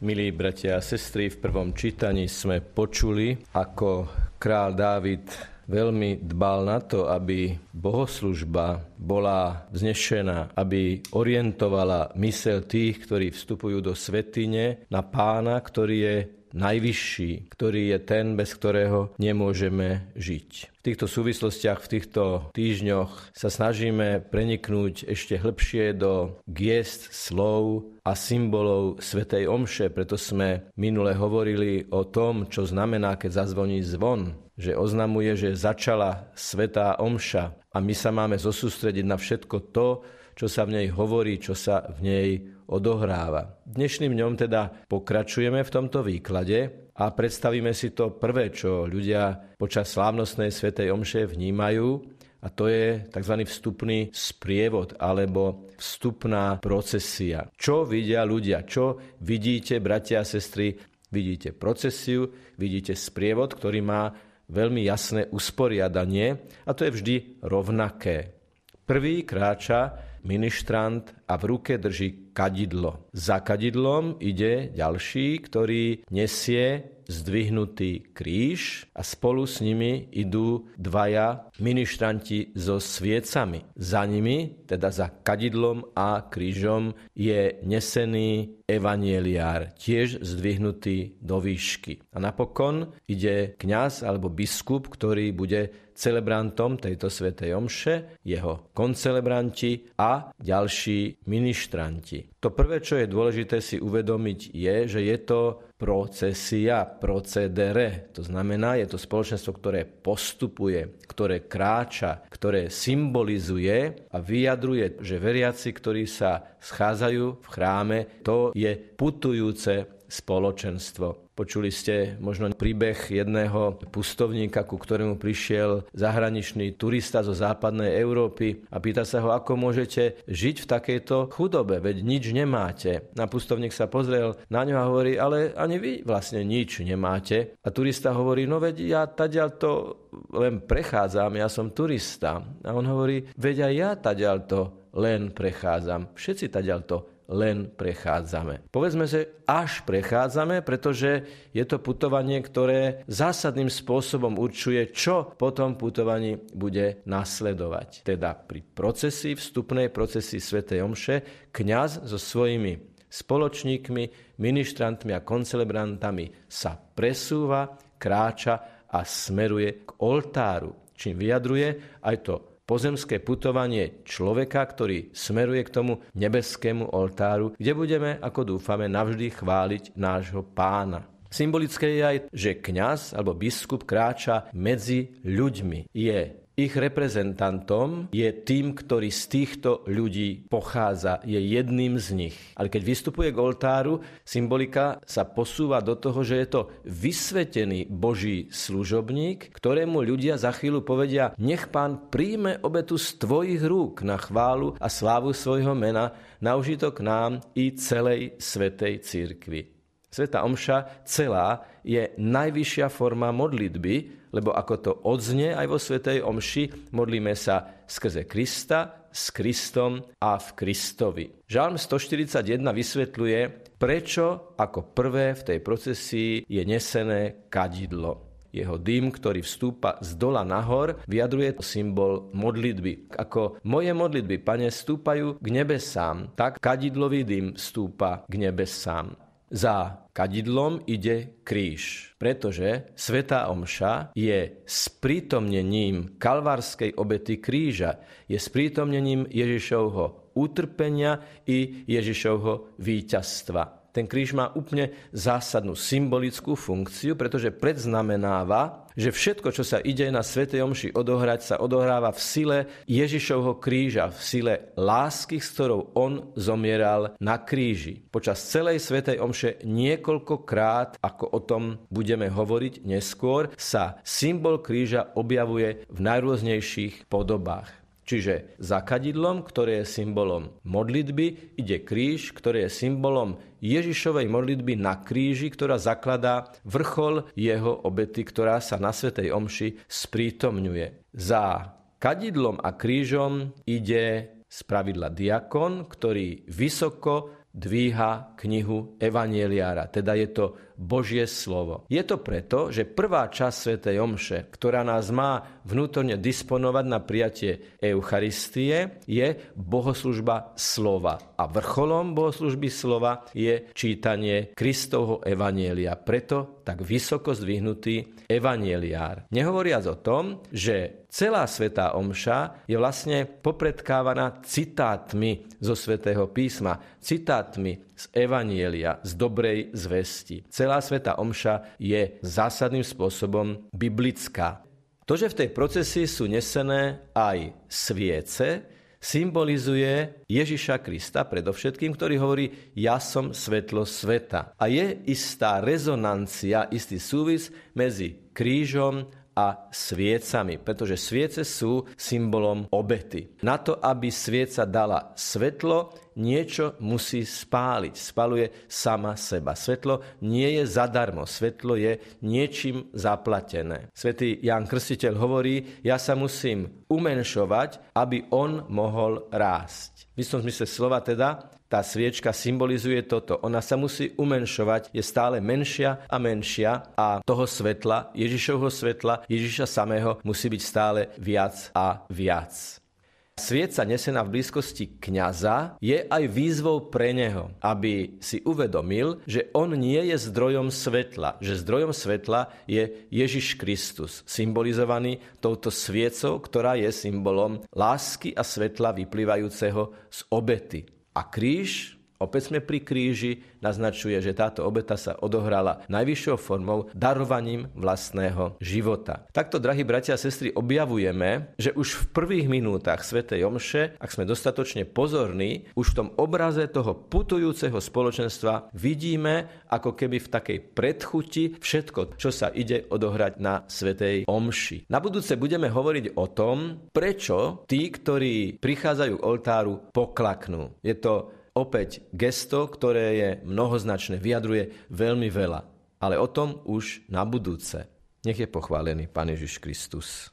Milí bratia a sestry, v prvom čítaní sme počuli, ako král Dávid veľmi dbal na to, aby bohoslužba bola vznešená, aby orientovala mysel tých, ktorí vstupujú do svetine na pána, ktorý je najvyšší, ktorý je ten, bez ktorého nemôžeme žiť. V týchto súvislostiach, v týchto týždňoch sa snažíme preniknúť ešte hĺbšie do giest, slov a symbolov Svetej Omše, preto sme minule hovorili o tom, čo znamená, keď zazvoní zvon, že oznamuje, že začala Svetá Omša a my sa máme zosústrediť na všetko to, čo sa v nej hovorí, čo sa v nej odohráva. Dnešným dňom teda pokračujeme v tomto výklade a predstavíme si to prvé, čo ľudia počas slávnostnej svetej omše vnímajú, a to je tzv. vstupný sprievod alebo vstupná procesia. Čo vidia ľudia? Čo vidíte, bratia a sestry? Vidíte procesiu, vidíte sprievod, ktorý má veľmi jasné usporiadanie a to je vždy rovnaké. Prvý kráča ministrant a v ruke drží kadidlo. Za kadidlom ide ďalší, ktorý nesie zdvihnutý kríž a spolu s nimi idú dvaja ministranti so sviecami. Za nimi, teda za kadidlom a krížom, je nesený evanieliár, tiež zdvihnutý do výšky. A napokon ide kňaz alebo biskup, ktorý bude celebrantom tejto svätej omše, jeho koncelebranti a ďalší ministranti. To prvé, čo je dôležité si uvedomiť, je, že je to procesia, procedere. To znamená, je to spoločenstvo, ktoré postupuje, ktoré kráča, ktoré symbolizuje a vyjadruje, že veriaci, ktorí sa schádzajú v chráme, to je putujúce spoločenstvo. Počuli ste možno príbeh jedného pustovníka, ku ktorému prišiel zahraničný turista zo západnej Európy a pýta sa ho, ako môžete žiť v takejto chudobe, veď nič nemáte. Na pustovník sa pozrel na ňo a hovorí, ale ani vy vlastne nič nemáte. A turista hovorí, no veď ja tadiaľ to len prechádzam, ja som turista. A on hovorí, veď aj ja tadiaľ to len prechádzam. Všetci tadiaľ to len prechádzame. Povedzme, že až prechádzame, pretože je to putovanie, ktoré zásadným spôsobom určuje, čo po tom putovaní bude nasledovať. Teda pri procesi, vstupnej procesi Svetej Omše, kňaz so svojimi spoločníkmi, ministrantmi a koncelebrantami sa presúva, kráča a smeruje k oltáru, čím vyjadruje aj to pozemské putovanie človeka, ktorý smeruje k tomu nebeskému oltáru, kde budeme, ako dúfame, navždy chváliť nášho pána. Symbolické je aj, že kňaz alebo biskup kráča medzi ľuďmi. Je ich reprezentantom je tým, ktorý z týchto ľudí pochádza, je jedným z nich. Ale keď vystupuje k oltáru, symbolika sa posúva do toho, že je to vysvetený Boží služobník, ktorému ľudia za chvíľu povedia, nech pán príjme obetu z tvojich rúk na chválu a slávu svojho mena, na užitok nám i celej svetej církvi. Sveta Omša celá je najvyššia forma modlitby, lebo ako to odznie aj vo Svetej Omši, modlíme sa skrze Krista, s Kristom a v Kristovi. Žalm 141 vysvetľuje, prečo ako prvé v tej procesii je nesené kadidlo. Jeho dym, ktorý vstúpa z dola nahor, vyjadruje symbol modlitby. Ako moje modlitby, pane, stúpajú k nebesám, tak kadidlový dym vstúpa k nebesám. Za kadidlom ide kríž, pretože Sveta Omša je sprítomnením kalvárskej obety kríža, je sprítomnením Ježišovho utrpenia i Ježišovho víťazstva ten kríž má úplne zásadnú symbolickú funkciu, pretože predznamenáva, že všetko, čo sa ide na Svetej Omši odohrať, sa odohráva v sile Ježišovho kríža, v sile lásky, s ktorou on zomieral na kríži. Počas celej Svetej Omše niekoľkokrát, ako o tom budeme hovoriť neskôr, sa symbol kríža objavuje v najrôznejších podobách. Čiže za kadidlom, ktoré je symbolom modlitby, ide kríž, ktorý je symbolom Ježišovej modlitby na kríži, ktorá zakladá vrchol jeho obety, ktorá sa na Svetej Omši sprítomňuje. Za kadidlom a krížom ide z pravidla diakon, ktorý vysoko dvíha knihu Evanieliára, teda je to Božie slovo. Je to preto, že prvá časť Svetej Omše, ktorá nás má vnútorne disponovať na prijatie Eucharistie, je bohoslužba slova. A vrcholom bohoslužby slova je čítanie Kristovho Evanielia. Preto tak vysoko zdvihnutý Evanieliár. Nehovoriac o tom, že celá Svetá Omša je vlastne popredkávaná citátmi zo Svetého písma, citátmi z Evanielia, z dobrej zvesti. Celá Sveta Omša je zásadným spôsobom biblická. To, že v tej procesi sú nesené aj sviece, symbolizuje Ježiša Krista predovšetkým, ktorý hovorí ja som svetlo sveta. A je istá rezonancia, istý súvis medzi krížom a sviecami, pretože sviece sú symbolom obety. Na to, aby svieca dala svetlo, niečo musí spáliť. Spaluje sama seba. Svetlo nie je zadarmo. Svetlo je niečím zaplatené. Svetý Jan Krstiteľ hovorí, ja sa musím umenšovať, aby on mohol rásť. V istom zmysle slova teda, tá sviečka symbolizuje toto. Ona sa musí umenšovať, je stále menšia a menšia a toho svetla, Ježišovho svetla, Ježiša samého musí byť stále viac a viac. Svieca nesená v blízkosti kňaza je aj výzvou pre neho, aby si uvedomil, že on nie je zdrojom svetla, že zdrojom svetla je Ježiš Kristus, symbolizovaný touto sviecou, ktorá je symbolom lásky a svetla vyplývajúceho z obety. A kríž, opäť sme pri kríži, naznačuje, že táto obeta sa odohrala najvyššou formou darovaním vlastného života. Takto, drahí bratia a sestry, objavujeme, že už v prvých minútach Svetej Omše, ak sme dostatočne pozorní, už v tom obraze toho putujúceho spoločenstva vidíme, ako keby v takej predchuti všetko, čo sa ide odohrať na Svetej Omši. Na budúce budeme hovoriť o tom, prečo tí, ktorí prichádzajú k oltáru, poklaknú. Je to opäť gesto, ktoré je mnohoznačné, vyjadruje veľmi veľa. Ale o tom už na budúce. Nech je pochválený Pán Ježiš Kristus.